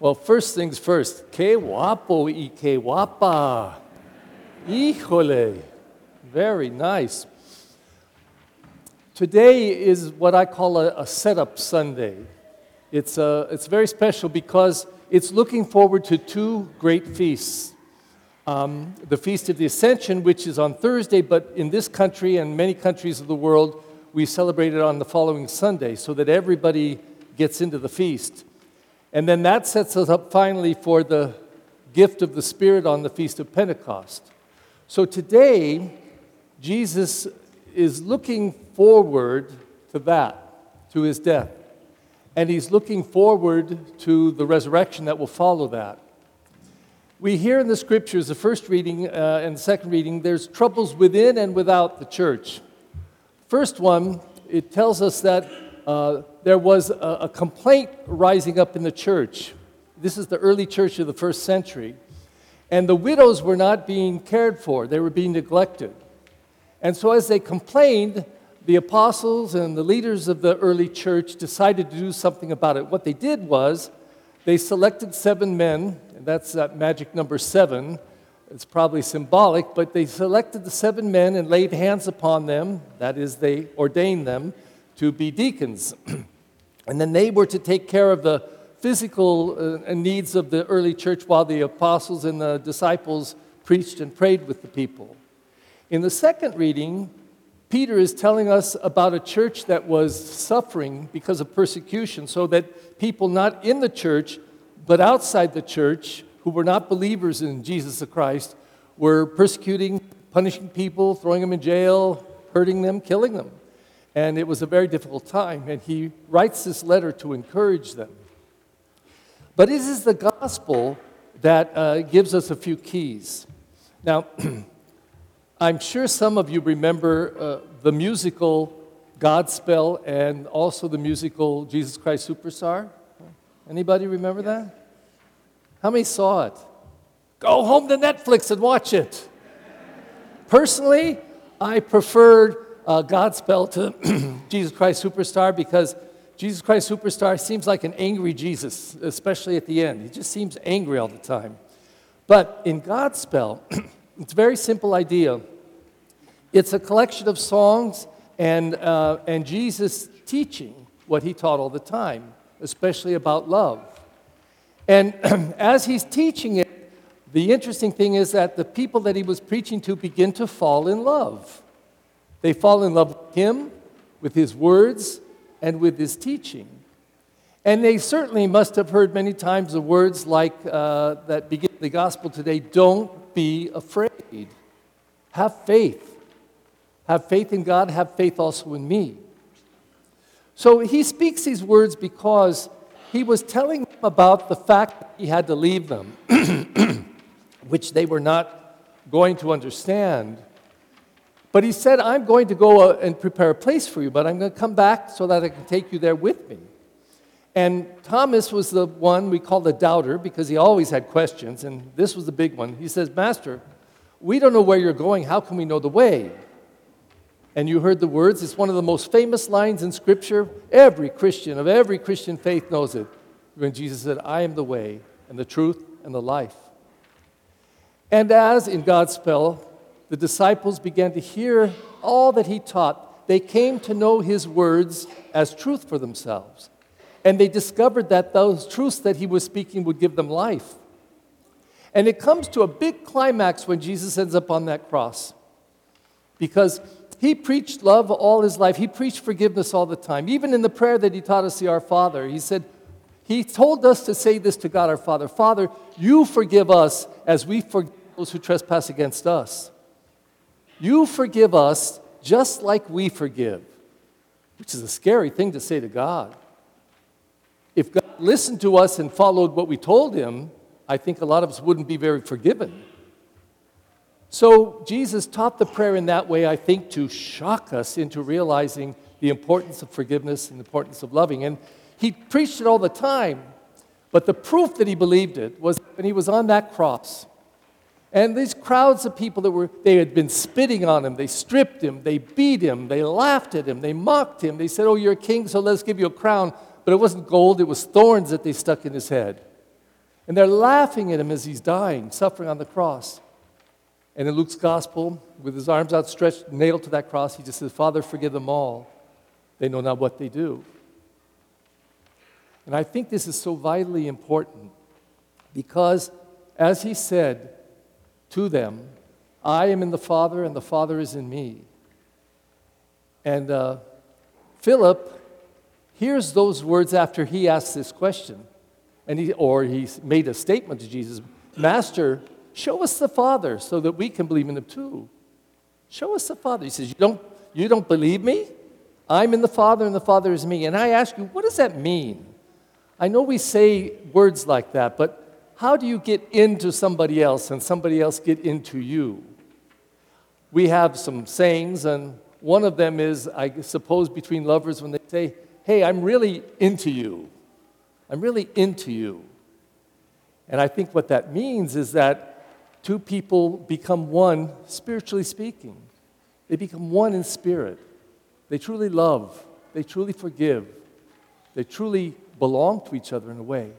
Well, first things first. Que guapo y que guapa. Híjole. Very nice. Today is what I call a, a setup Sunday. It's, uh, it's very special because it's looking forward to two great feasts. Um, the Feast of the Ascension, which is on Thursday, but in this country and many countries of the world, we celebrate it on the following Sunday so that everybody gets into the feast. And then that sets us up finally for the gift of the Spirit on the Feast of Pentecost. So today, Jesus is looking forward to that, to his death. And he's looking forward to the resurrection that will follow that. We hear in the scriptures, the first reading uh, and the second reading, there's troubles within and without the church. First one, it tells us that uh, there was a, a complaint rising up in the church. This is the early church of the first century. And the widows were not being cared for, they were being neglected. And so, as they complained, the apostles and the leaders of the early church decided to do something about it. What they did was they selected seven men, and that's that magic number seven. It's probably symbolic, but they selected the seven men and laid hands upon them. That is, they ordained them to be deacons. and then they were to take care of the physical uh, needs of the early church while the apostles and the disciples preached and prayed with the people. In the second reading, Peter is telling us about a church that was suffering because of persecution, so that people not in the church, but outside the church, who were not believers in Jesus Christ, were persecuting, punishing people, throwing them in jail, hurting them, killing them. And it was a very difficult time. And he writes this letter to encourage them. But it is the gospel that uh, gives us a few keys. Now, I'm sure some of you remember uh, the musical Godspell and also the musical Jesus Christ Superstar. Anybody remember that? How many saw it? Go home to Netflix and watch it. Personally, I preferred uh, Godspell to Jesus Christ Superstar because Jesus Christ Superstar seems like an angry Jesus, especially at the end. He just seems angry all the time. But in Godspell, it's a very simple idea. It's a collection of songs and, uh, and Jesus teaching what he taught all the time, especially about love. And as he's teaching it, the interesting thing is that the people that he was preaching to begin to fall in love. They fall in love with him, with his words, and with his teaching. And they certainly must have heard many times the words like uh, that begin the gospel today don't be afraid. Have faith. Have faith in God, have faith also in me. So he speaks these words because he was telling them about the fact that he had to leave them, which they were not going to understand. But he said, I'm going to go uh, and prepare a place for you, but I'm going to come back so that I can take you there with me. And Thomas was the one we call the doubter because he always had questions, and this was the big one. He says, Master, we don't know where you're going. How can we know the way? And you heard the words. It's one of the most famous lines in Scripture. Every Christian of every Christian faith knows it. When Jesus said, I am the way and the truth and the life. And as in Godspell, the disciples began to hear all that he taught, they came to know his words as truth for themselves. And they discovered that those truths that he was speaking would give them life. And it comes to a big climax when Jesus ends up on that cross. Because he preached love all his life, he preached forgiveness all the time. Even in the prayer that he taught us, the Our Father, he said, he told us to say this to God our Father Father, you forgive us as we forgive those who trespass against us. You forgive us just like we forgive, which is a scary thing to say to God. If God listened to us and followed what we told him, I think a lot of us wouldn't be very forgiven. So Jesus taught the prayer in that way, I think, to shock us into realizing the importance of forgiveness and the importance of loving. And he preached it all the time. But the proof that he believed it was when he was on that cross. And these crowds of people that were, they had been spitting on him, they stripped him, they beat him, they laughed at him, they mocked him. They said, Oh, you're a king, so let's give you a crown. But it wasn't gold, it was thorns that they stuck in his head. And they're laughing at him as he's dying, suffering on the cross. And in Luke's gospel, with his arms outstretched, nailed to that cross, he just says, Father, forgive them all. They know not what they do. And I think this is so vitally important because, as he said to them, I am in the Father, and the Father is in me. And uh, Philip hears those words after he asks this question, and he, or he made a statement to Jesus Master, show us the Father so that we can believe in him too. Show us the Father. He says, You don't, you don't believe me? I'm in the Father, and the Father is me. And I ask you, what does that mean? I know we say words like that, but how do you get into somebody else and somebody else get into you? We have some sayings, and one of them is, I suppose, between lovers when they say, Hey, I'm really into you. I'm really into you. And I think what that means is that two people become one, spiritually speaking. They become one in spirit. They truly love, they truly forgive, they truly belong to each other in a way.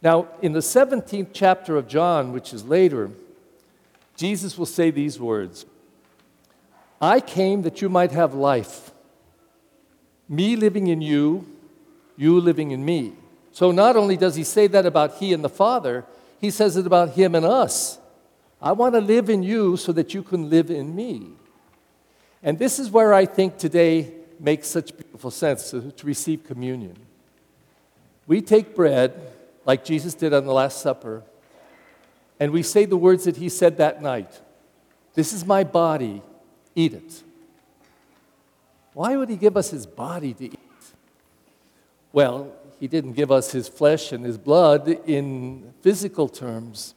Now, in the 17th chapter of John, which is later, Jesus will say these words I came that you might have life. Me living in you, you living in me. So not only does he say that about he and the Father, he says it about him and us. I want to live in you so that you can live in me. And this is where I think today makes such beautiful sense to, to receive communion. We take bread, like Jesus did on the Last Supper, and we say the words that he said that night This is my body, eat it. Why would he give us his body to eat? Well, he didn't give us his flesh and his blood in physical terms.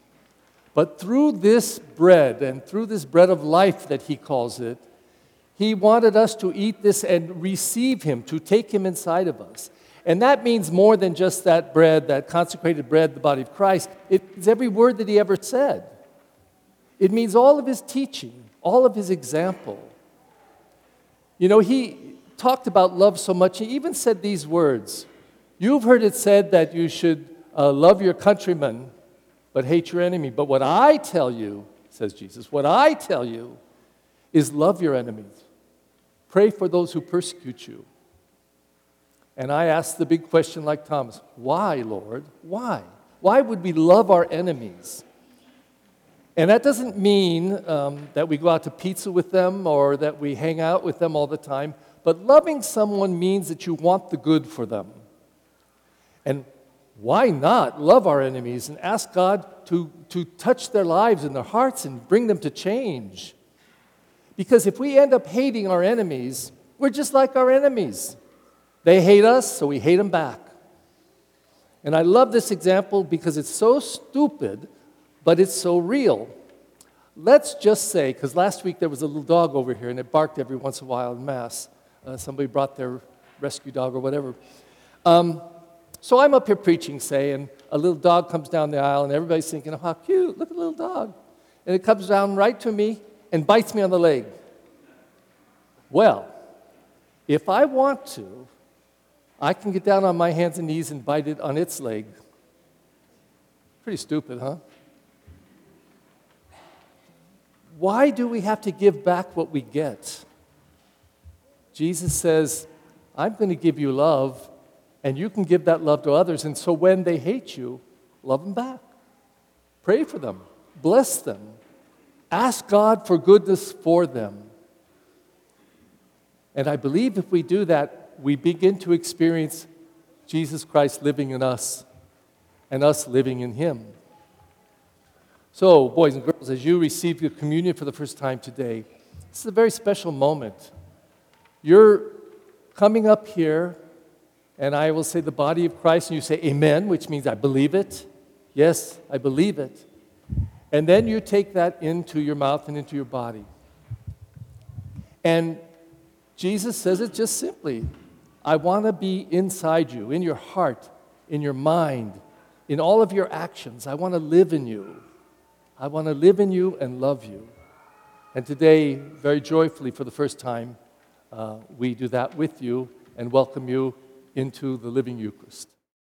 But through this bread and through this bread of life that he calls it, he wanted us to eat this and receive him, to take him inside of us. And that means more than just that bread, that consecrated bread, the body of Christ. It's every word that he ever said. It means all of his teaching, all of his example. You know, he talked about love so much, he even said these words You've heard it said that you should uh, love your countrymen, but hate your enemy. But what I tell you, says Jesus, what I tell you is love your enemies, pray for those who persecute you. And I ask the big question, like Thomas why, Lord? Why? Why would we love our enemies? And that doesn't mean um, that we go out to pizza with them or that we hang out with them all the time, but loving someone means that you want the good for them. And why not love our enemies and ask God to, to touch their lives and their hearts and bring them to change? Because if we end up hating our enemies, we're just like our enemies. They hate us, so we hate them back. And I love this example because it's so stupid, but it's so real. Let's just say, because last week there was a little dog over here and it barked every once in a while in Mass. Uh, somebody brought their rescue dog or whatever. Um, so I'm up here preaching, say, and a little dog comes down the aisle, and everybody's thinking, oh, how cute, look at the little dog. And it comes down right to me and bites me on the leg. Well, if I want to, I can get down on my hands and knees and bite it on its leg. Pretty stupid, huh? Why do we have to give back what we get? Jesus says, I'm going to give you love, and you can give that love to others. And so when they hate you, love them back. Pray for them, bless them, ask God for goodness for them. And I believe if we do that, we begin to experience Jesus Christ living in us and us living in Him. So, boys and girls, as you receive your communion for the first time today, this is a very special moment. You're coming up here, and I will say the body of Christ, and you say amen, which means I believe it. Yes, I believe it. And then you take that into your mouth and into your body. And Jesus says it just simply I want to be inside you, in your heart, in your mind, in all of your actions. I want to live in you. I want to live in you and love you. And today, very joyfully, for the first time, uh, we do that with you and welcome you into the living Eucharist.